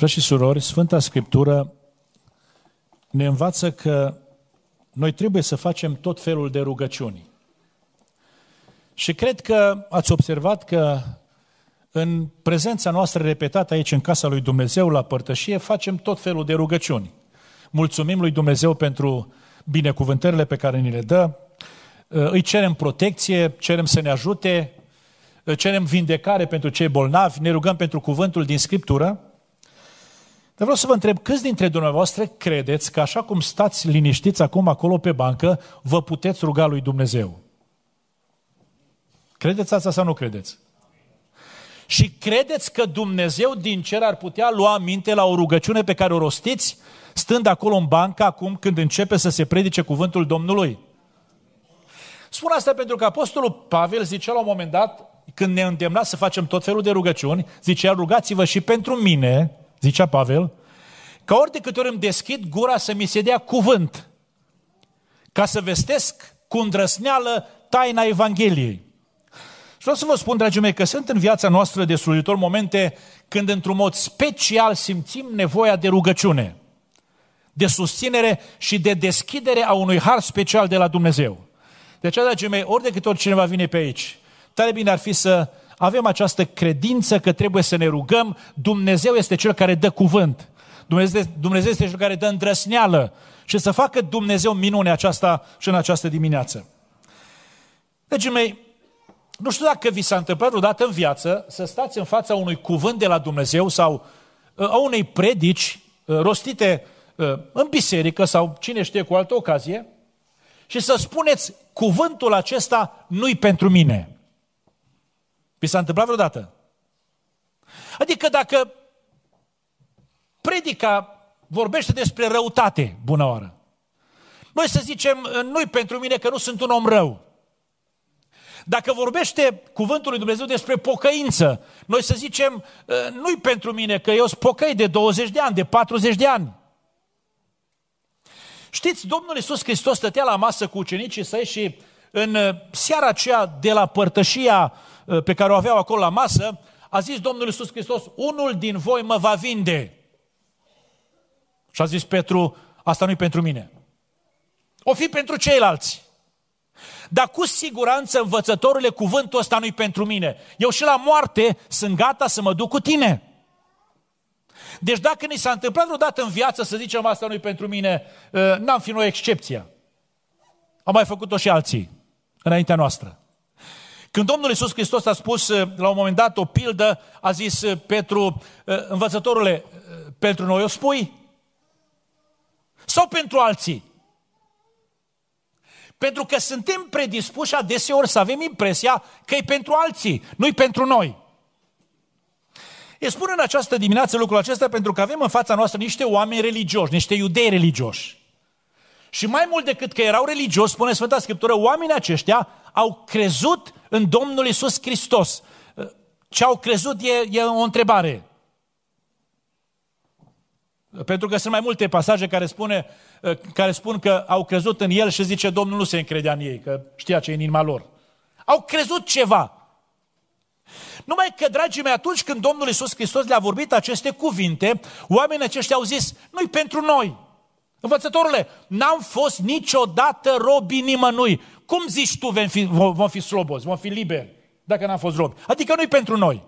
Frăți și surori, Sfânta Scriptură ne învață că noi trebuie să facem tot felul de rugăciuni. Și cred că ați observat că în prezența noastră repetată aici în casa lui Dumnezeu la părtășie facem tot felul de rugăciuni. Mulțumim lui Dumnezeu pentru binecuvântările pe care ni le dă, îi cerem protecție, cerem să ne ajute, cerem vindecare pentru cei bolnavi, ne rugăm pentru cuvântul din Scriptură. Dar vreau să vă întreb, câți dintre dumneavoastră credeți că așa cum stați liniștiți acum acolo pe bancă, vă puteți ruga lui Dumnezeu? Credeți asta sau nu credeți? Și credeți că Dumnezeu din cer ar putea lua minte la o rugăciune pe care o rostiți stând acolo în bancă acum când începe să se predice cuvântul Domnului? Spun asta pentru că Apostolul Pavel zicea la un moment dat, când ne îndemna să facem tot felul de rugăciuni, zicea, rugați-vă și pentru mine, zicea Pavel, ca ori de câte ori îmi deschid gura să mi se dea cuvânt, ca să vestesc cu îndrăsneală taina Evangheliei. Și vreau să vă spun, dragii mei, că sunt în viața noastră de slujitor momente când într-un mod special simțim nevoia de rugăciune, de susținere și de deschidere a unui har special de la Dumnezeu. De aceea, dragii mei, ori de câte ori cineva vine pe aici, tare bine ar fi să avem această credință că trebuie să ne rugăm, Dumnezeu este Cel care dă cuvânt. Dumnezeu, Dumnezeu este Cel care dă îndrăsneală și să facă Dumnezeu minune aceasta și în această dimineață. Dragii mei, nu știu dacă vi s-a întâmplat vreodată în viață să stați în fața unui cuvânt de la Dumnezeu sau uh, a unei predici uh, rostite uh, în biserică sau cine știe cu altă ocazie și să spuneți cuvântul acesta nu-i pentru mine. Vi s-a întâmplat vreodată? Adică dacă predica vorbește despre răutate, bună oară, noi să zicem, nu-i pentru mine că nu sunt un om rău. Dacă vorbește cuvântul lui Dumnezeu despre pocăință, noi să zicem, nu-i pentru mine că eu sunt pocăi de 20 de ani, de 40 de ani. Știți, Domnul Iisus Hristos stătea la masă cu ucenicii săi și în uh, seara aceea de la părtășia uh, pe care o aveau acolo la masă, a zis Domnul Iisus Hristos, unul din voi mă va vinde. Și a zis Petru, asta nu-i pentru mine. O fi pentru ceilalți. Dar cu siguranță, învățătorule, cuvântul ăsta nu-i pentru mine. Eu și la moarte sunt gata să mă duc cu tine. Deci dacă ni s-a întâmplat vreodată în viață să zicem asta nu pentru mine, uh, n-am fi noi excepția. Am mai făcut-o și alții înaintea noastră. Când Domnul Iisus Hristos a spus uh, la un moment dat o pildă, a zis uh, Petru, învățătorule, pentru noi o spui? Sau pentru alții? Pentru că suntem predispuși adeseori să avem impresia că e pentru alții, nu-i pentru noi. Îi spun în această dimineață lucrul acesta pentru că avem în fața noastră niște oameni religioși, niște iudei religioși. Și mai mult decât că erau religioși, spune Sfânta Scriptură, oamenii aceștia au crezut în Domnul Isus Hristos. Ce au crezut e, e o întrebare. Pentru că sunt mai multe pasaje care, spune, care spun că au crezut în El și zice Domnul nu se încredea în ei, că știa ce e în inima lor. Au crezut ceva. Numai că, dragii mei, atunci când Domnul Iisus Hristos le-a vorbit aceste cuvinte, oamenii aceștia au zis, nu-i pentru noi. Învățătorule, n-am fost niciodată robi nimănui. Cum zici tu vom fi, vom fi slobozi, vom fi liberi, dacă n-am fost robi? Adică nu-i pentru noi.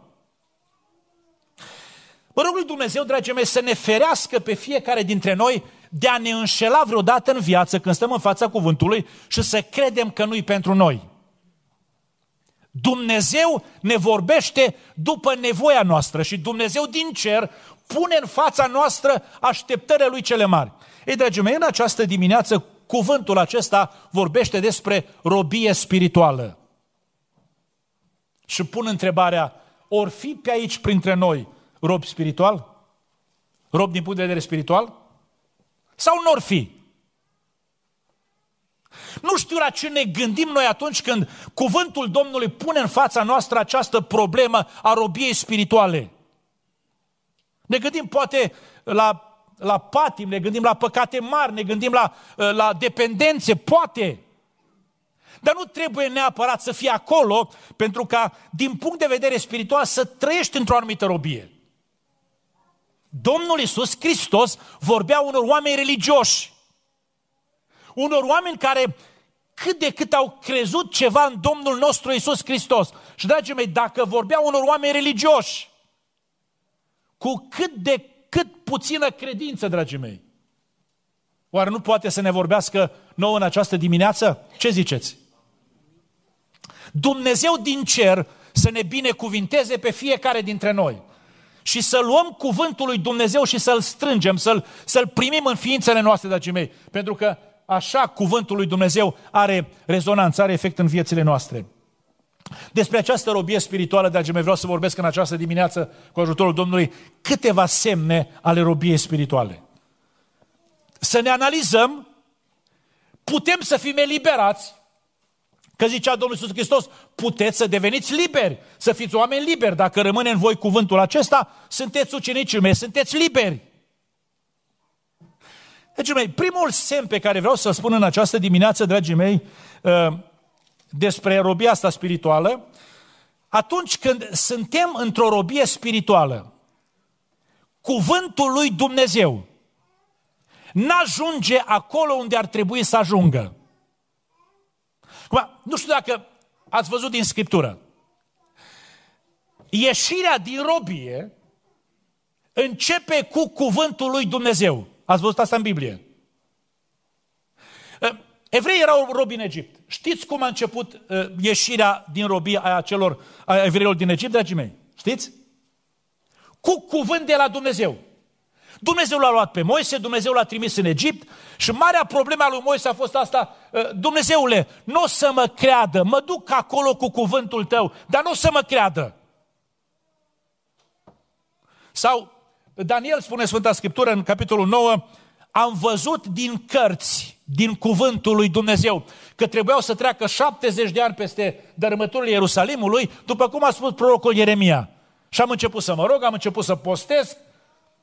Mă rog lui Dumnezeu, dragii mei, să ne ferească pe fiecare dintre noi de a ne înșela vreodată în viață când stăm în fața cuvântului și să credem că nu-i pentru noi. Dumnezeu ne vorbește după nevoia noastră și Dumnezeu din cer pune în fața noastră așteptările Lui cele mari. Ei, dragii mei, în această dimineață, cuvântul acesta vorbește despre robie spirituală. Și pun întrebarea, ori fi pe aici printre noi rob spiritual? Rob din punct de vedere spiritual? Sau nu or fi? Nu știu la ce ne gândim noi atunci când cuvântul Domnului pune în fața noastră această problemă a robiei spirituale. Ne gândim poate la, la patim, ne gândim la păcate mari, ne gândim la, la dependențe, poate. Dar nu trebuie neapărat să fie acolo pentru ca, din punct de vedere spiritual, să trăiești într-o anumită robie. Domnul Iisus Hristos vorbea unor oameni religioși. Unor oameni care cât de cât au crezut ceva în Domnul nostru Iisus Hristos. Și, dragii mei, dacă vorbea unor oameni religioși, cu cât de cât puțină credință, dragii mei, oare nu poate să ne vorbească nouă în această dimineață? Ce ziceți? Dumnezeu din cer să ne binecuvinteze pe fiecare dintre noi și să luăm cuvântul lui Dumnezeu și să-l strângem, să-l, să-l primim în ființele noastre, dragii mei. Pentru că așa cuvântul lui Dumnezeu are rezonanță, are efect în viețile noastre. Despre această robie spirituală, dragii mei, vreau să vorbesc în această dimineață cu ajutorul Domnului câteva semne ale robiei spirituale. Să ne analizăm, putem să fim eliberați, că zicea Domnul Iisus Hristos, puteți să deveniți liberi, să fiți oameni liberi. Dacă rămâne în voi cuvântul acesta, sunteți ucenicii mei, sunteți liberi. Dragii mei, primul semn pe care vreau să spun în această dimineață, dragii mei, uh, despre robia asta spirituală, atunci când suntem într-o robie spirituală, cuvântul lui Dumnezeu n-ajunge acolo unde ar trebui să ajungă. Acum, nu știu dacă ați văzut din Scriptură. Ieșirea din robie începe cu cuvântul lui Dumnezeu. Ați văzut asta în Biblie? Ă, Evreii erau robi în Egipt. Știți cum a început uh, ieșirea din robie a celor a evreilor din Egipt, dragii mei? Știți? Cu cuvânt de la Dumnezeu. Dumnezeu l-a luat pe Moise, Dumnezeu l-a trimis în Egipt și marea problemă a lui Moise a fost asta, uh, Dumnezeule, nu o să mă creadă, mă duc acolo cu cuvântul tău, dar nu o să mă creadă. Sau Daniel spune Sfânta Scriptură în capitolul 9, am văzut din cărți, din cuvântul lui Dumnezeu, că trebuiau să treacă 70 de ani peste dărâmăturile Ierusalimului, după cum a spus prorocul Ieremia. Și am început să mă rog, am început să postez.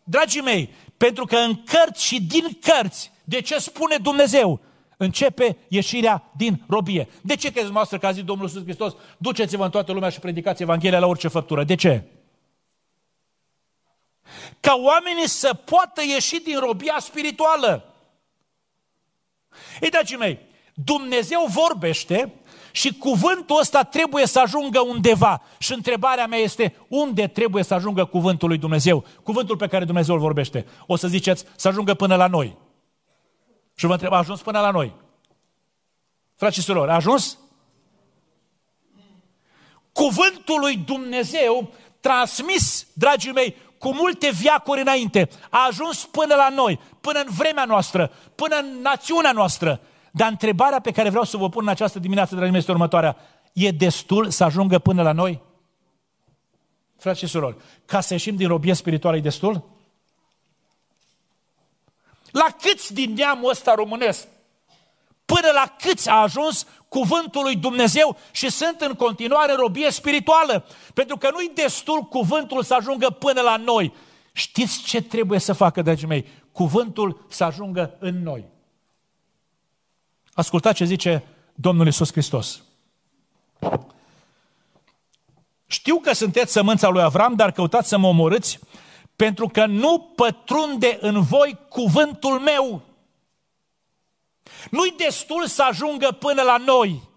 Dragii mei, pentru că în cărți și din cărți, de ce spune Dumnezeu? Începe ieșirea din robie. De ce credeți noastră că a zis Domnul Iisus Hristos, duceți-vă în toată lumea și predicați Evanghelia la orice făptură? De ce? Ca oamenii să poată ieși din robia spirituală. Ei, dragii mei, Dumnezeu vorbește și cuvântul ăsta trebuie să ajungă undeva. Și întrebarea mea este, unde trebuie să ajungă cuvântul lui Dumnezeu? Cuvântul pe care Dumnezeu îl vorbește. O să ziceți, să ajungă până la noi. Și vă întreb, a ajuns până la noi? Frați și surori, a ajuns? Cuvântul lui Dumnezeu transmis, dragii mei, cu multe viacuri înainte, a ajuns până la noi, până în vremea noastră, până în națiunea noastră. Dar întrebarea pe care vreau să vă pun în această dimineață, dragii mei, este următoarea. E destul să ajungă până la noi? Frați și surori, ca să ieșim din robie spirituală e destul? La câți din neamul ăsta românesc până la câți a ajuns cuvântul lui Dumnezeu și sunt în continuare robie spirituală. Pentru că nu-i destul cuvântul să ajungă până la noi. Știți ce trebuie să facă, dragii mei? Cuvântul să ajungă în noi. Ascultați ce zice Domnul Isus Hristos. Știu că sunteți sămânța lui Avram, dar căutați să mă omorâți pentru că nu pătrunde în voi cuvântul meu. Nu-i destul să ajungă până la noi.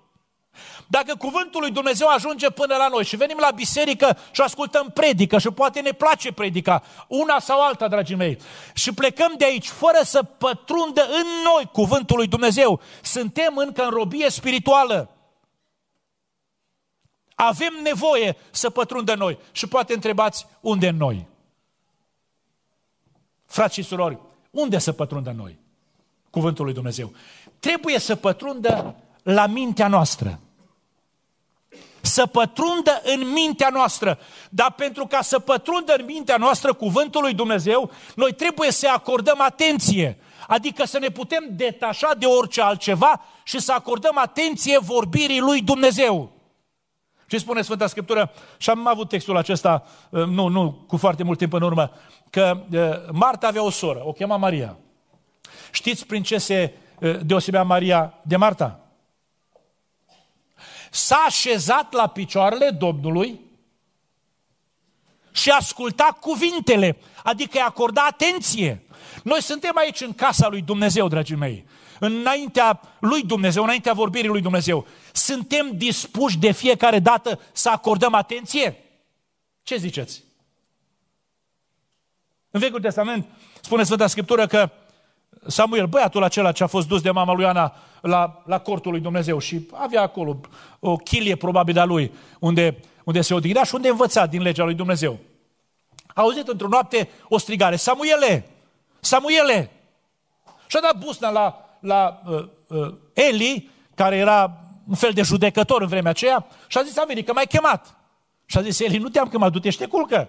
Dacă cuvântul lui Dumnezeu ajunge până la noi și venim la biserică și ascultăm predică și poate ne place predica, una sau alta, dragii mei, și plecăm de aici fără să pătrundă în noi cuvântul lui Dumnezeu, suntem încă în robie spirituală. Avem nevoie să pătrundă noi. Și poate întrebați, unde în noi? Frați și surori, unde să pătrundă noi? Cuvântul lui Dumnezeu. Trebuie să pătrundă la mintea noastră. Să pătrundă în mintea noastră. Dar pentru ca să pătrundă în mintea noastră cuvântul lui Dumnezeu, noi trebuie să acordăm atenție. Adică să ne putem detașa de orice altceva și să acordăm atenție vorbirii lui Dumnezeu. Ce spune Sfânta Scriptură? Și am avut textul acesta, uh, nu, nu, cu foarte mult timp în urmă, că uh, Marta avea o soră, o chema Maria. Știți prin ce se deosebea Maria de Marta? S-a așezat la picioarele Domnului și asculta cuvintele, adică îi acorda atenție. Noi suntem aici în casa lui Dumnezeu, dragii mei, înaintea lui Dumnezeu, înaintea vorbirii lui Dumnezeu. Suntem dispuși de fiecare dată să acordăm atenție? Ce ziceți? În Vechiul Testament spune Sfânta Scriptură că Samuel, băiatul acela ce a fost dus de mama lui Ana la, la cortul lui Dumnezeu și avea acolo o chilie probabil a lui, unde, unde se odihnea și unde învăța din legea lui Dumnezeu. A auzit într-o noapte o strigare, Samuele, Samuele! Și a dat busna la, la uh, uh, Eli, care era un fel de judecător în vremea aceea, și a zis, a venit că m-ai chemat. Și a zis, Eli, nu te-am chemat, du-te și te culcă.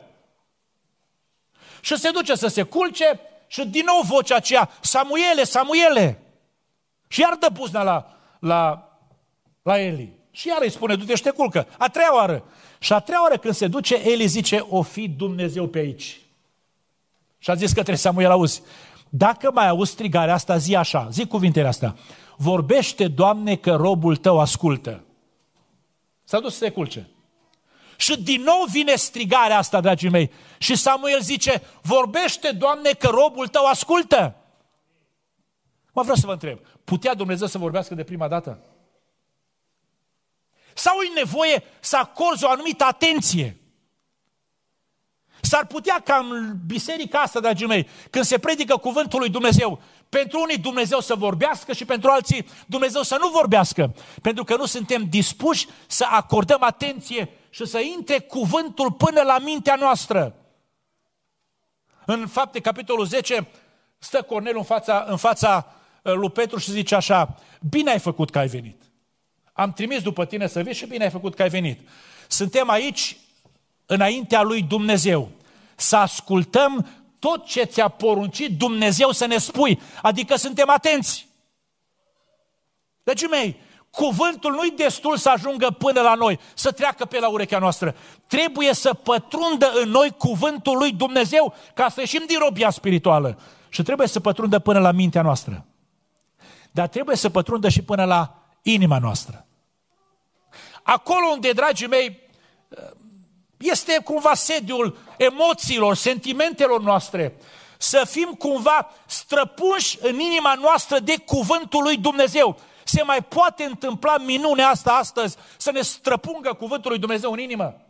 Și se duce să se culce și din nou vocea aceea, Samuele, Samuele! Și iar dă buzna la, la, la Eli. Și iar îi spune, du-te și te culcă. A treia oară. Și a treia oară când se duce, Eli zice, o fi Dumnezeu pe aici. Și a zis către Samuel, auzi, dacă mai auzi strigarea asta, zi așa, zi cuvintele astea. Vorbește, Doamne, că robul tău ascultă. S-a dus să se culce. Și din nou vine strigarea asta, dragii mei. Și Samuel zice, vorbește, Doamne, că robul tău ascultă. Mă vreau să vă întreb, putea Dumnezeu să vorbească de prima dată? Sau e nevoie să acorzi o anumită atenție? S-ar putea ca în biserica asta, dragii mei, când se predică cuvântul lui Dumnezeu, pentru unii Dumnezeu să vorbească și pentru alții Dumnezeu să nu vorbească. Pentru că nu suntem dispuși să acordăm atenție și să intre cuvântul până la mintea noastră. În fapte, capitolul 10, stă Cornel în fața, în fața uh, lui Petru și zice așa, bine ai făcut că ai venit. Am trimis după tine să vii și bine ai făcut că ai venit. Suntem aici înaintea lui Dumnezeu. Să ascultăm tot ce ți-a poruncit Dumnezeu să ne spui. Adică suntem atenți. Dragii mei, cuvântul nu-i destul să ajungă până la noi, să treacă pe la urechea noastră. Trebuie să pătrundă în noi cuvântul lui Dumnezeu ca să ieșim din robia spirituală. Și trebuie să pătrundă până la mintea noastră. Dar trebuie să pătrundă și până la inima noastră. Acolo unde, dragii mei, este cumva sediul emoțiilor, sentimentelor noastre. Să fim cumva străpuși în inima noastră de cuvântul lui Dumnezeu. Se mai poate întâmpla minunea asta astăzi, să ne străpungă cuvântul lui Dumnezeu în inimă?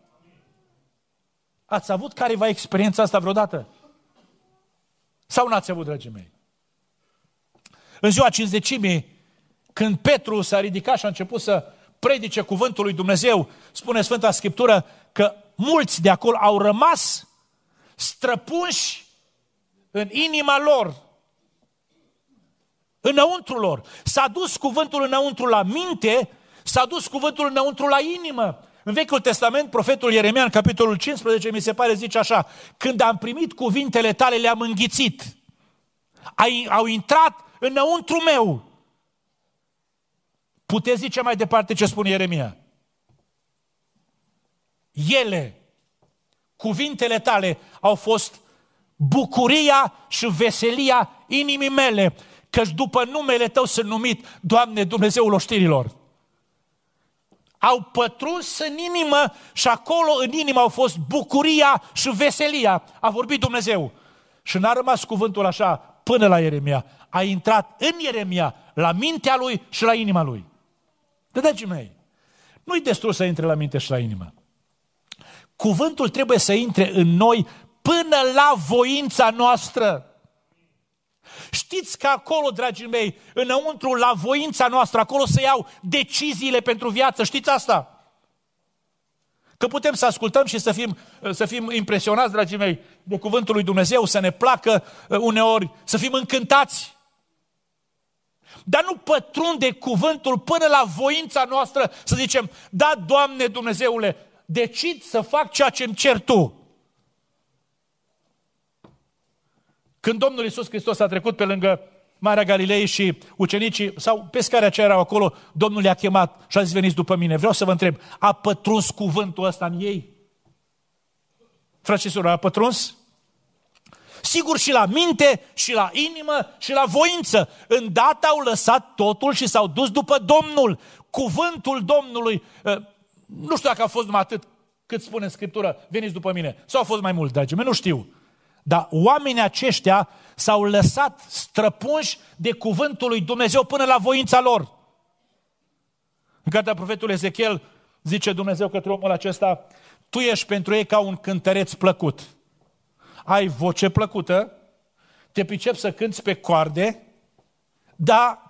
Ați avut careva experiența asta vreodată? Sau n-ați avut, dragii mei? În ziua cinzecimii, când Petru s-a ridicat și a început să predice cuvântul lui Dumnezeu, spune Sfânta Scriptură că mulți de acolo au rămas străpunși în inima lor, înăuntru lor. S-a dus cuvântul înăuntru la minte, s-a dus cuvântul înăuntru la inimă. În Vechiul Testament, profetul Ieremia, în capitolul 15, mi se pare, zice așa, când am primit cuvintele tale, le-am înghițit. Ai, au intrat înăuntru meu. Puteți zice mai departe ce spune Ieremia. Ele, cuvintele tale, au fost bucuria și veselia inimii mele, căci după numele tău sunt numit, Doamne, Dumnezeul oștirilor. Au pătruns în inimă și acolo în inimă au fost bucuria și veselia. A vorbit Dumnezeu. Și n-a rămas cuvântul așa până la Ieremia. A intrat în Ieremia, la mintea lui și la inima lui. De dragii mei, nu-i destul să intre la minte și la inimă. Cuvântul trebuie să intre în noi până la voința noastră. Știți că acolo, dragii mei, înăuntru, la voința noastră, acolo se iau deciziile pentru viață. Știți asta? Că putem să ascultăm și să fim, să fim impresionați, dragii mei, de cuvântul lui Dumnezeu, să ne placă uh, uneori, să fim încântați. Dar nu pătrunde cuvântul până la voința noastră să zicem, da, Doamne Dumnezeule, decid să fac ceea ce îmi cer Tu. Când Domnul Iisus Hristos a trecut pe lângă Marea Galilei și ucenicii, sau pescarii aceia erau acolo, Domnul i-a chemat și a zis, veniți după mine. Vreau să vă întreb, a pătruns cuvântul ăsta în ei? Frate și sură, a pătruns? Sigur și la minte, și la inimă, și la voință. Îndată au lăsat totul și s-au dus după Domnul. Cuvântul Domnului, ă, nu știu dacă a fost numai atât cât spune în Scriptură, veniți după mine. Sau au fost mai mulți, dragii mei, nu știu. Dar oamenii aceștia s-au lăsat străpunși de cuvântul lui Dumnezeu până la voința lor. În cartea profetului Ezechiel zice Dumnezeu către omul acesta, tu ești pentru ei ca un cântăreț plăcut. Ai voce plăcută, te pricep să cânți pe coarde, dar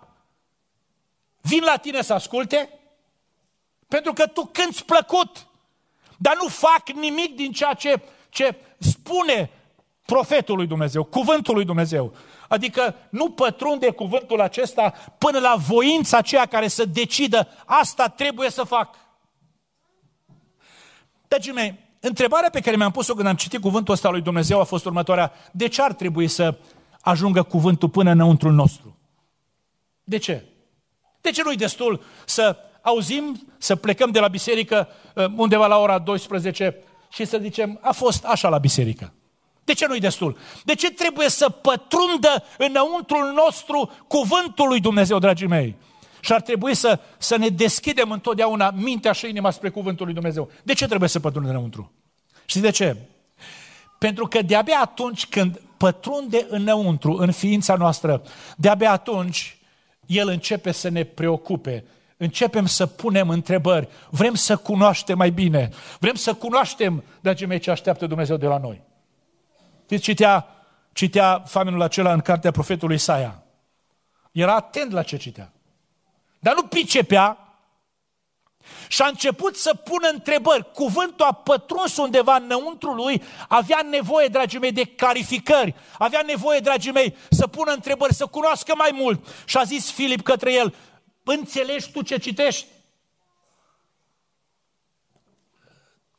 vin la tine să asculte, pentru că tu cânți plăcut, dar nu fac nimic din ceea ce, ce spune profetul lui Dumnezeu, cuvântul lui Dumnezeu. Adică nu pătrunde cuvântul acesta până la voința aceea care să decidă asta trebuie să fac. Dragii mei, întrebarea pe care mi-am pus-o când am citit cuvântul ăsta lui Dumnezeu a fost următoarea. De ce ar trebui să ajungă cuvântul până înăuntru nostru? De ce? De ce nu-i destul să auzim, să plecăm de la biserică uh, undeva la ora 12 și să zicem, a fost așa la biserică? De ce nu-i destul? De ce trebuie să pătrundă înăuntrul nostru cuvântul lui Dumnezeu, dragii mei? Și ar trebui să, să ne deschidem întotdeauna mintea și inima spre cuvântul lui Dumnezeu. De ce trebuie să pătrundă înăuntru? Știți de ce? Pentru că de-abia atunci când pătrunde înăuntru, în ființa noastră, de-abia atunci el începe să ne preocupe, începem să punem întrebări, vrem să cunoaștem mai bine, vrem să cunoaștem, dragii mei, ce așteaptă Dumnezeu de la noi. Știți, citea, citea famenul acela în cartea profetului Isaia. Era atent la ce citea. Dar nu pricepea și a început să pună întrebări. Cuvântul a pătruns undeva înăuntru lui, avea nevoie, dragii mei, de clarificări, avea nevoie, dragii mei, să pună întrebări, să cunoască mai mult. Și a zis Filip către el, înțelegi tu ce citești?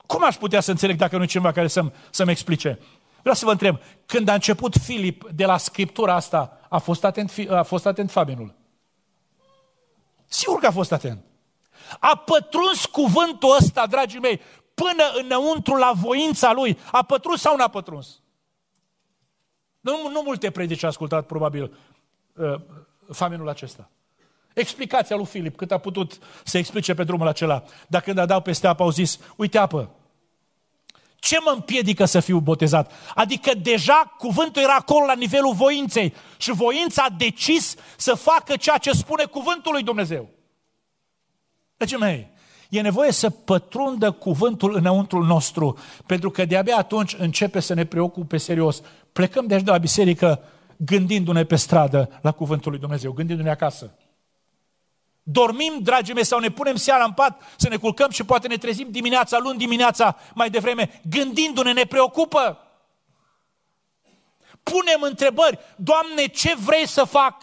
Cum aș putea să înțeleg dacă nu e cineva care să-mi, să-mi explice? Vreau să vă întreb, când a început Filip de la scriptura asta, a fost atent, a fost atent Fabianul? Sigur că a fost atent. A pătruns cuvântul ăsta, dragii mei, până înăuntru la voința lui. A pătruns sau n-a pătruns? Nu, nu multe predici a ascultat, probabil, uh, famenul acesta. Explicația lui Filip, cât a putut să explice pe drumul acela. Dar când a dat peste apă, au zis, uite apă, ce mă împiedică să fiu botezat? Adică deja cuvântul era acolo la nivelul voinței și voința a decis să facă ceea ce spune cuvântul lui Dumnezeu. Deci, mei, e nevoie să pătrundă cuvântul înăuntrul nostru, pentru că de-abia atunci începe să ne preocupe serios. Plecăm deci de la biserică gândindu-ne pe stradă la cuvântul lui Dumnezeu, gândindu-ne acasă. Dormim, dragii mei, sau ne punem seara în pat să ne culcăm și poate ne trezim dimineața, luni dimineața, mai devreme, gândindu-ne, ne preocupă. Punem întrebări, Doamne, ce vrei să fac?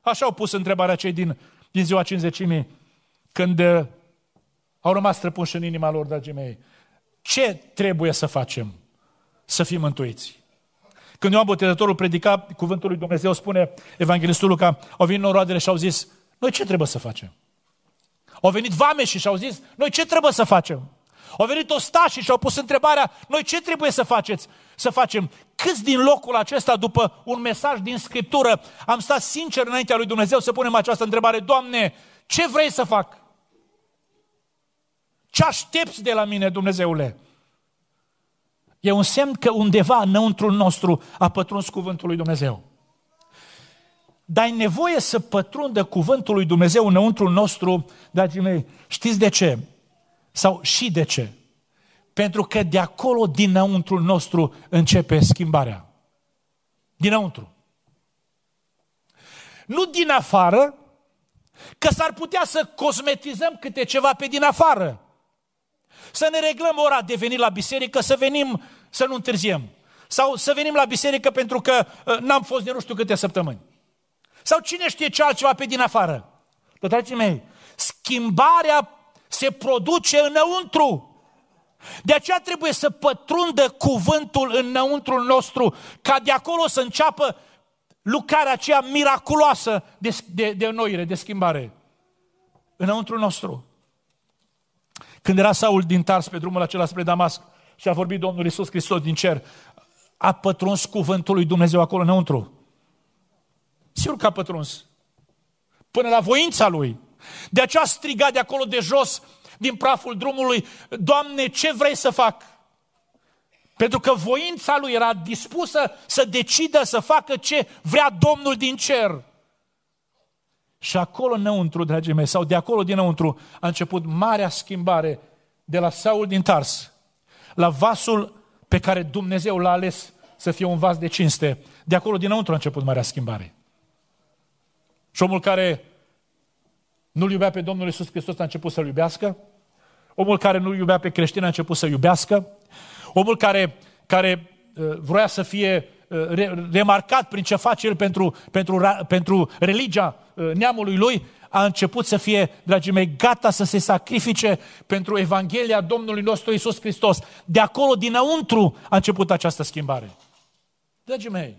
Așa au pus întrebarea cei din, din ziua cinzecimii, când uh, au rămas străpunși în inima lor, dragii mei. Ce trebuie să facem să fim mântuiți? Când Ioan Botezătorul predica cuvântul lui Dumnezeu, spune Evanghelistul Luca, au venit noroadele și au zis, noi ce trebuie să facem? Au venit vameșii și au zis, noi ce trebuie să facem? Au venit ostașii și au pus întrebarea, noi ce trebuie să faceți? Să facem? Câți din locul acesta, după un mesaj din Scriptură, am stat sincer înaintea lui Dumnezeu să punem această întrebare, Doamne, ce vrei să fac? Ce aștepți de la mine, Dumnezeule? E un semn că undeva înăuntru nostru a pătruns cuvântul lui Dumnezeu. Dar ai nevoie să pătrundă cuvântul lui Dumnezeu înăuntru nostru, dragii mei, știți de ce? Sau și de ce? Pentru că de acolo, dinăuntru nostru, începe schimbarea. Dinăuntru. Nu din afară, că s-ar putea să cosmetizăm câte ceva pe din afară. Să ne reglăm ora de venit la biserică, să venim, să nu întârziem. Sau să venim la biserică pentru că uh, n-am fost de nu știu câte săptămâni. Sau cine știe ce altceva pe din afară. Dar, dragii mei, schimbarea se produce înăuntru. De aceea trebuie să pătrundă cuvântul înăuntru nostru, ca de acolo să înceapă lucrarea aceea miraculoasă de, de, de noire, de schimbare. Înăuntru nostru. Când era Saul din Tars pe drumul acela spre Damasc și a vorbit Domnul Isus Hristos din cer, a pătruns cuvântul lui Dumnezeu acolo înăuntru. Sigur că a pătruns. Până la voința lui. De aceea striga de acolo de jos, din praful drumului, Doamne, ce vrei să fac? Pentru că voința lui era dispusă să decidă să facă ce vrea Domnul din cer. Și acolo înăuntru, dragii mei, sau de acolo dinăuntru, a început marea schimbare de la Saul din Tars la vasul pe care Dumnezeu l-a ales să fie un vas de cinste. De acolo dinăuntru a început marea schimbare. Și omul care nu-L iubea pe Domnul Iisus Hristos a început să-L iubească. Omul care nu iubea pe creștin a început să iubească. Omul care, care uh, vrea să fie uh, remarcat prin ce face el pentru, pentru, pentru religia uh, neamului lui, a început să fie, dragii mei, gata să se sacrifice pentru Evanghelia Domnului nostru Isus Hristos. De acolo, dinăuntru, a început această schimbare. Dragii mei,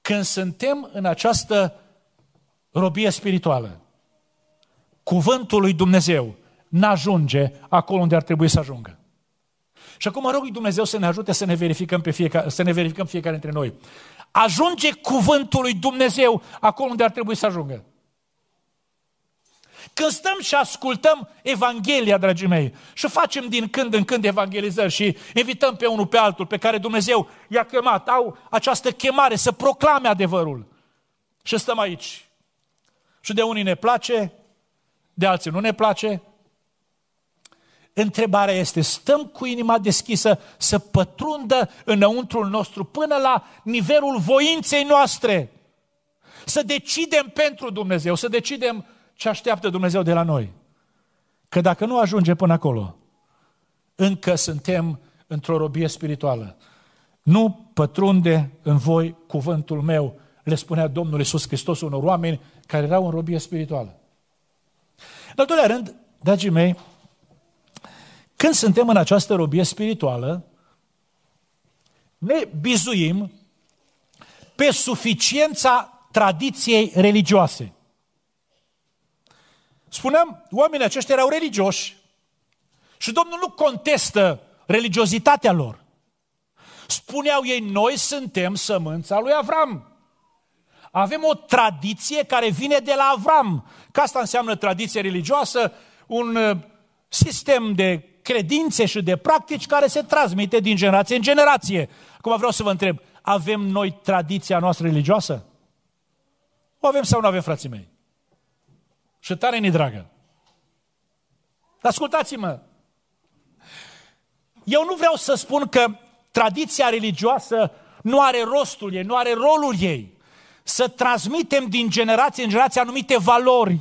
când suntem în această robie spirituală, cuvântul lui Dumnezeu n-ajunge acolo unde ar trebui să ajungă. Și acum rog lui Dumnezeu să ne ajute să ne verificăm, pe fiecare, să ne verificăm fiecare dintre noi. Ajunge cuvântul lui Dumnezeu acolo unde ar trebui să ajungă. Când stăm și ascultăm Evanghelia, dragii mei, și facem din când în când evangelizări și invităm pe unul pe altul pe care Dumnezeu i-a chemat, au această chemare să proclame adevărul. Și stăm aici. Și de unii ne place, de alții nu ne place. Întrebarea este, stăm cu inima deschisă să pătrundă înăuntrul nostru până la nivelul voinței noastre. Să decidem pentru Dumnezeu, să decidem ce așteaptă Dumnezeu de la noi. Că dacă nu ajunge până acolo, încă suntem într-o robie spirituală. Nu pătrunde în voi cuvântul meu, le spunea Domnul Iisus Hristos unor oameni care erau în robie spirituală. În al doilea rând, dragii mei, când suntem în această robie spirituală, ne bizuim pe suficiența tradiției religioase. Spuneam, oamenii aceștia erau religioși și Domnul nu contestă religiozitatea lor. Spuneau ei, noi suntem sămânța lui Avram. Avem o tradiție care vine de la Avram. Că asta înseamnă tradiție religioasă, un uh, sistem de credințe și de practici care se transmite din generație în generație. Acum vreau să vă întreb, avem noi tradiția noastră religioasă? O avem sau nu avem, frații mei? Și tare ni dragă. Ascultați-mă. Eu nu vreau să spun că tradiția religioasă nu are rostul ei, nu are rolul ei. Să transmitem din generație în generație anumite valori.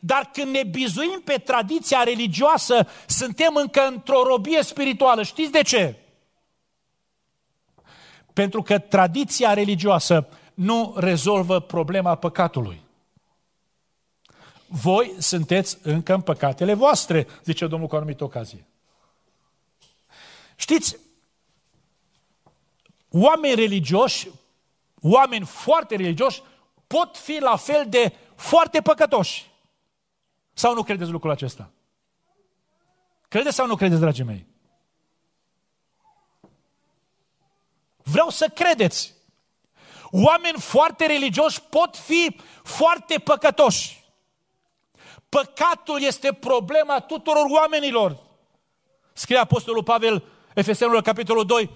Dar când ne bizuim pe tradiția religioasă, suntem încă într-o robie spirituală. Știți de ce? Pentru că tradiția religioasă nu rezolvă problema păcatului voi sunteți încă în păcatele voastre, zice Domnul cu o anumită ocazie. Știți, oameni religioși, oameni foarte religioși, pot fi la fel de foarte păcătoși. Sau nu credeți lucrul acesta? Credeți sau nu credeți, dragii mei? Vreau să credeți. Oameni foarte religioși pot fi foarte păcătoși. Păcatul este problema tuturor oamenilor. Scrie Apostolul Pavel, Efesenul, capitolul 2,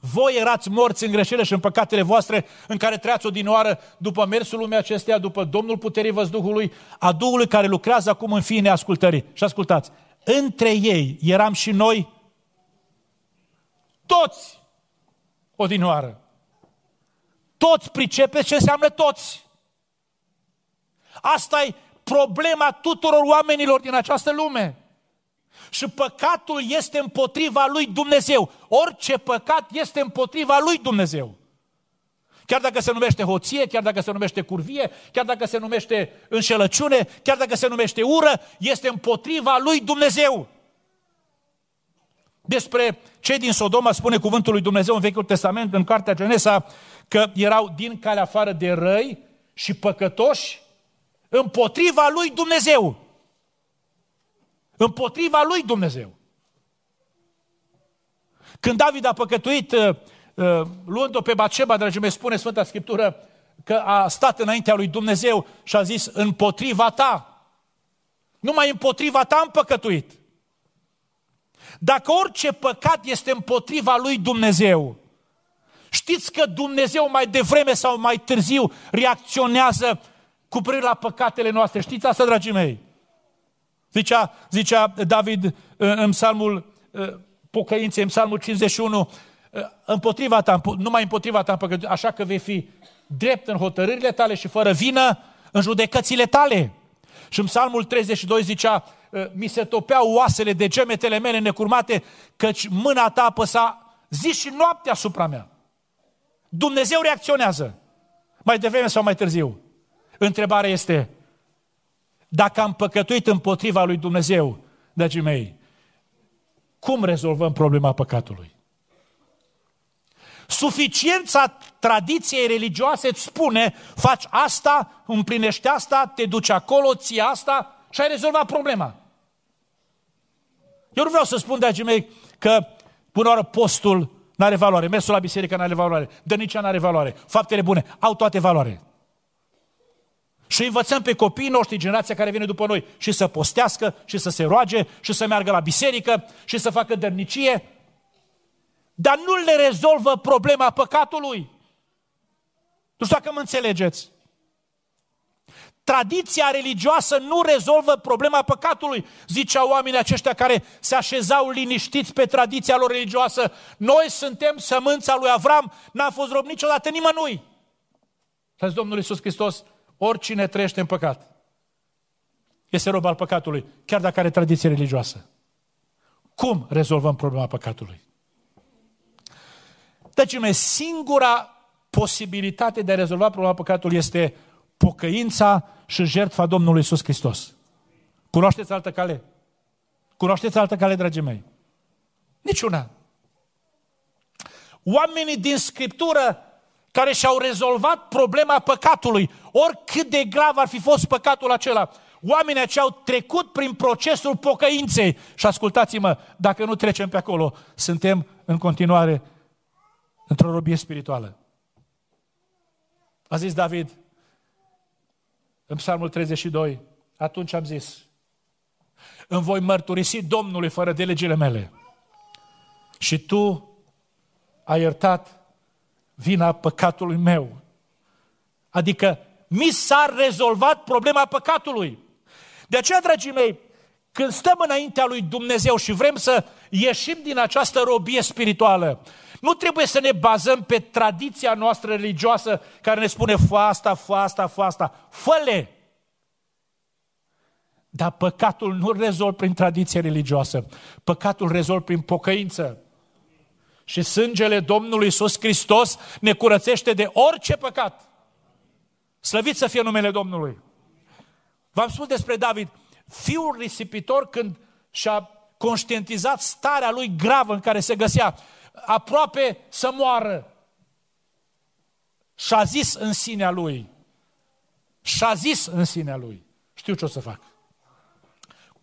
voi erați morți în greșelile și în păcatele voastre în care trăiați odinoară după mersul lumii acesteia, după Domnul puterii văzduhului, a Duhului care lucrează acum în fiii neascultării. Și ascultați, între ei eram și noi toți odinoară. Toți pricepeți ce înseamnă toți. Asta e problema tuturor oamenilor din această lume. Și păcatul este împotriva lui Dumnezeu. Orice păcat este împotriva lui Dumnezeu. Chiar dacă se numește hoție, chiar dacă se numește curvie, chiar dacă se numește înșelăciune, chiar dacă se numește ură, este împotriva lui Dumnezeu. Despre cei din Sodoma spune cuvântul lui Dumnezeu în Vechiul Testament, în Cartea Genesa, că erau din calea afară de răi și păcătoși împotriva lui Dumnezeu. Împotriva lui Dumnezeu. Când David a păcătuit, uh, uh, luând-o pe Baceba, dragii mei, spune Sfânta Scriptură că a stat înaintea lui Dumnezeu și a zis împotriva ta. Numai împotriva ta am păcătuit. Dacă orice păcat este împotriva lui Dumnezeu, știți că Dumnezeu mai devreme sau mai târziu reacționează cu privire la păcatele noastre. Știți asta, dragii mei? Zicea, zicea David în psalmul pocăinței, în psalmul 51, împotriva ta, numai împotriva ta, așa că vei fi drept în hotărârile tale și fără vină în judecățile tale. Și în psalmul 32 zicea, mi se topeau oasele de gemetele mele necurmate, căci mâna ta apăsa zi și noapte asupra mea. Dumnezeu reacționează, mai devreme sau mai târziu. Întrebarea este, dacă am păcătuit împotriva lui Dumnezeu, dragii mei, cum rezolvăm problema păcatului? Suficiența tradiției religioase îți spune, faci asta, împlinești asta, te duci acolo, ții asta și ai rezolvat problema. Eu nu vreau să spun, dragii mei, că până oară postul nu are valoare, mersul la biserică nu are valoare, dănicea nu are valoare, faptele bune au toate valoare. Și învățăm pe copiii noștri, generația care vine după noi, și să postească, și să se roage, și să meargă la biserică, și să facă dărnicie, dar nu le rezolvă problema păcatului. Nu știu dacă mă înțelegeți. Tradiția religioasă nu rezolvă problema păcatului, ziceau oamenii aceștia care se așezau liniștiți pe tradiția lor religioasă. Noi suntem sămânța lui Avram, n-a fost rob niciodată nimănui. Și Domnul Iisus Hristos, oricine trăiește în păcat, este rob al păcatului, chiar dacă are tradiție religioasă. Cum rezolvăm problema păcatului? Dragii mei, singura posibilitate de a rezolva problema păcatului este pocăința și jertfa Domnului Isus Hristos. Cunoașteți altă cale? Cunoașteți altă cale, dragii mei? Niciuna. Oamenii din Scriptură care și-au rezolvat problema păcatului, oricât de grav ar fi fost păcatul acela, oamenii aceia au trecut prin procesul pocăinței. Și ascultați-mă, dacă nu trecem pe acolo, suntem în continuare într-o robie spirituală. A zis David în Psalmul 32, atunci am zis, îmi voi mărturisi Domnului fără de legile mele. Și tu ai iertat vina păcatului meu. Adică mi s-a rezolvat problema păcatului. De aceea, dragii mei, când stăm înaintea lui Dumnezeu și vrem să ieșim din această robie spirituală, nu trebuie să ne bazăm pe tradiția noastră religioasă care ne spune fă asta, fă asta, fă asta. Fă-le! Dar păcatul nu rezolv prin tradiție religioasă. Păcatul rezolv prin pocăință. Și sângele Domnului Iisus Hristos ne curățește de orice păcat. Slăvit să fie numele Domnului. V-am spus despre David, fiul risipitor când și-a conștientizat starea lui gravă în care se găsea, aproape să moară. Și-a zis în sinea lui, și-a zis în sinea lui, știu ce o să fac.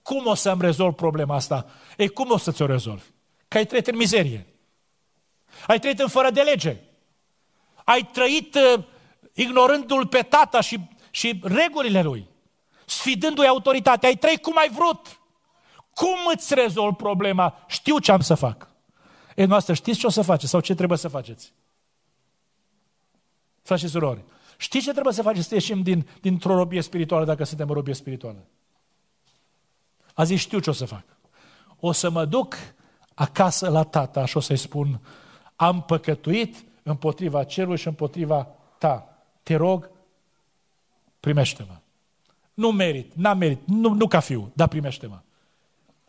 Cum o să-mi rezolv problema asta? Ei, cum o să ți-o rezolvi? Că ai trăit în mizerie. Ai trăit în fără de lege. Ai trăit uh, ignorându-l pe tata și, și regulile lui. Sfidându-i autoritatea. Ai trăit cum ai vrut. Cum îți rezolv problema? Știu ce am să fac. E noastră, știți ce o să faceți sau ce trebuie să faceți? Frați și surori, știți ce trebuie să faceți să ieșim din, dintr-o robie spirituală dacă suntem în robie spirituală? A zis, știu ce o să fac. O să mă duc acasă la tata și o să-i spun, am păcătuit împotriva cerului și împotriva ta. Te rog, primește-mă. Nu merit, n-am merit, nu, nu ca fiu, dar primește-mă.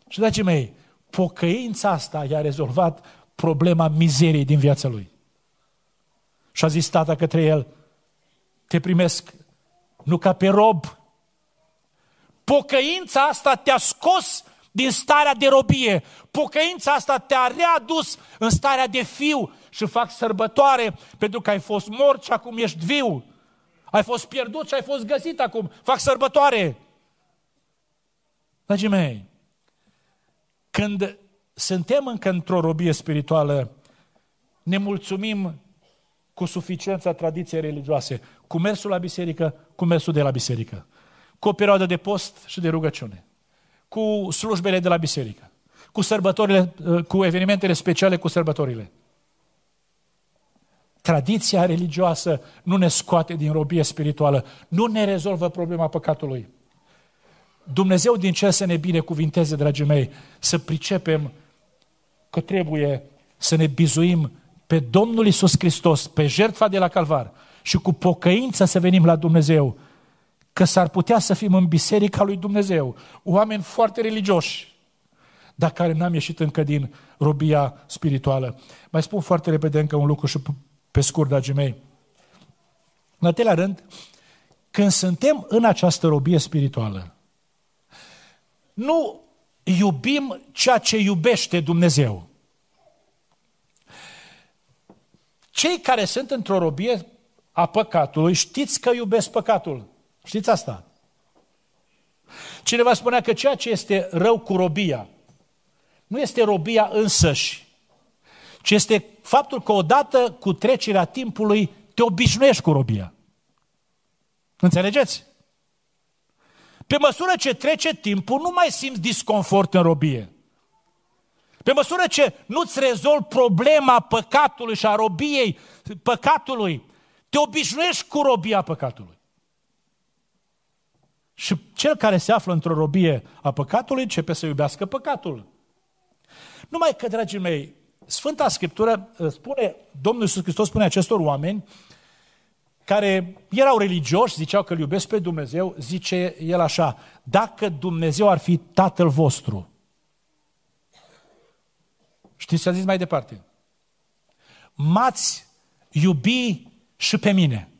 Și dragii mei, pocăința asta i-a rezolvat problema mizeriei din viața lui. Și a zis tata către el, te primesc nu ca pe rob. Pocăința asta te-a scos din starea de robie. Pocăința asta te-a readus în starea de fiu și fac sărbătoare pentru că ai fost mort și acum ești viu. Ai fost pierdut și ai fost găsit acum. Fac sărbătoare. Dragii mei, când suntem încă într-o robie spirituală, ne mulțumim cu suficiența tradiției religioase, cu mersul la biserică, cu mersul de la biserică, cu o perioadă de post și de rugăciune. Cu slujbele de la biserică, cu sărbătorile, cu evenimentele speciale, cu sărbătorile. Tradiția religioasă nu ne scoate din robie spirituală, nu ne rezolvă problema păcatului. Dumnezeu din cer să ne binecuvinteze, dragii mei, să pricepem că trebuie să ne bizuim pe Domnul Isus Hristos, pe jertfa de la Calvar și cu pocăință să venim la Dumnezeu, că s-ar putea să fim în biserica lui Dumnezeu, oameni foarte religioși, dar care n-am ieșit încă din robia spirituală. Mai spun foarte repede încă un lucru și pe scurt, dragii mei. În al rând, când suntem în această robie spirituală, nu iubim ceea ce iubește Dumnezeu. Cei care sunt într-o robie a păcatului, știți că iubesc păcatul. Știți asta? Cineva spunea că ceea ce este rău cu robia, nu este robia însăși, ci este faptul că odată cu trecerea timpului te obișnuiești cu robia. Înțelegeți? Pe măsură ce trece timpul, nu mai simți disconfort în robie. Pe măsură ce nu-ți rezolvi problema păcatului și a robiei păcatului, te obișnuiești cu robia păcatului. Și cel care se află într-o robie a păcatului începe să iubească păcatul. Numai că, dragii mei, Sfânta Scriptură uh, spune, Domnul Iisus Hristos spune acestor oameni care erau religioși, ziceau că îl iubesc pe Dumnezeu, zice el așa, dacă Dumnezeu ar fi Tatăl vostru, știți ce a zis mai departe? M-ați iubi și pe mine.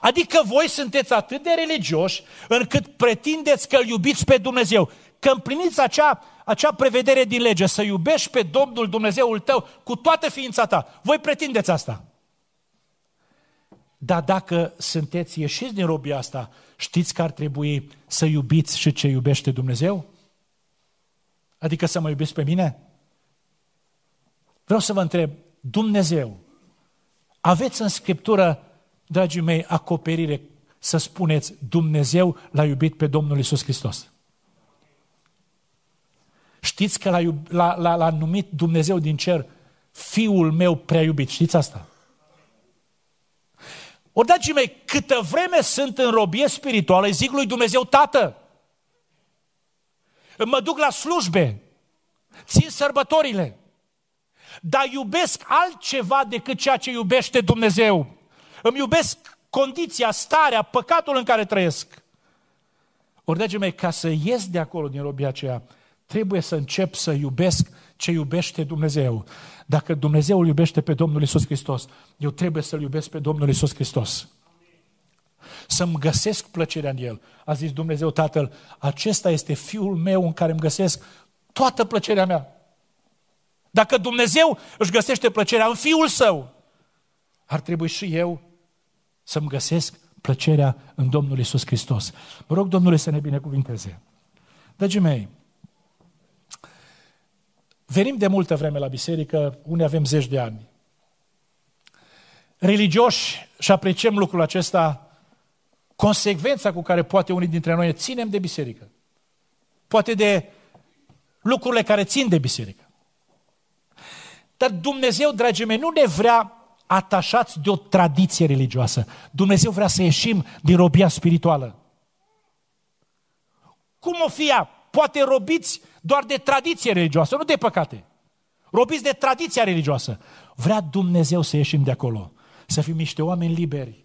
Adică voi sunteți atât de religioși încât pretindeți că îl iubiți pe Dumnezeu, că împliniți acea acea prevedere din lege, să iubești pe Domnul Dumnezeul tău cu toată ființa ta. Voi pretindeți asta. Dar dacă sunteți ieșiți din robia asta, știți că ar trebui să iubiți și ce iubește Dumnezeu? Adică să mă iubiți pe mine? Vreau să vă întreb, Dumnezeu, aveți în Scriptură, dragii mei, acoperire să spuneți Dumnezeu l-a iubit pe Domnul Isus Hristos? Știți că l-a, iub, l-a, l-a, l-a numit Dumnezeu din cer Fiul meu prea iubit. Știți asta? Ori, dragii mei, câtă vreme sunt în robie spirituală, îi zic lui Dumnezeu Tată. Mă duc la slujbe, țin sărbătorile, dar iubesc altceva decât ceea ce iubește Dumnezeu. Îmi iubesc condiția, starea, păcatul în care trăiesc. Ori, dragii mei, ca să ies de acolo din robia aceea, trebuie să încep să iubesc ce iubește Dumnezeu. Dacă Dumnezeu îl iubește pe Domnul Isus Hristos, eu trebuie să-L iubesc pe Domnul Isus Hristos. Să-mi găsesc plăcerea în El. A zis Dumnezeu Tatăl, acesta este Fiul meu în care îmi găsesc toată plăcerea mea. Dacă Dumnezeu își găsește plăcerea în Fiul Său, ar trebui și eu să-mi găsesc plăcerea în Domnul Isus Hristos. Mă rog Domnului să ne binecuvinteze. Dragii mei, Venim de multă vreme la biserică, unde avem zeci de ani. Religioși și apreciem lucrul acesta, consecvența cu care poate unii dintre noi ținem de biserică. Poate de lucrurile care țin de biserică. Dar Dumnezeu, dragii mei, nu ne vrea atașați de o tradiție religioasă. Dumnezeu vrea să ieșim din robia spirituală. Cum o fie? Poate robiți doar de tradiție religioasă, nu de păcate. Robiți de tradiția religioasă. Vrea Dumnezeu să ieșim de acolo, să fim niște oameni liberi.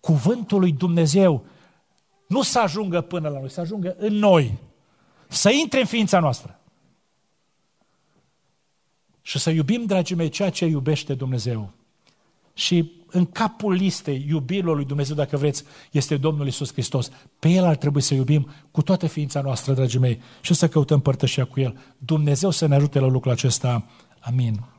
Cuvântul lui Dumnezeu nu să ajungă până la noi, să ajungă în noi, să intre în ființa noastră. Și să iubim, dragii mei, ceea ce iubește Dumnezeu. Și în capul listei iubirilor lui Dumnezeu, dacă vreți, este Domnul Isus Hristos. Pe El ar trebui să iubim cu toată ființa noastră, dragii mei, și să căutăm părtășia cu El. Dumnezeu să ne ajute la lucrul acesta. Amin.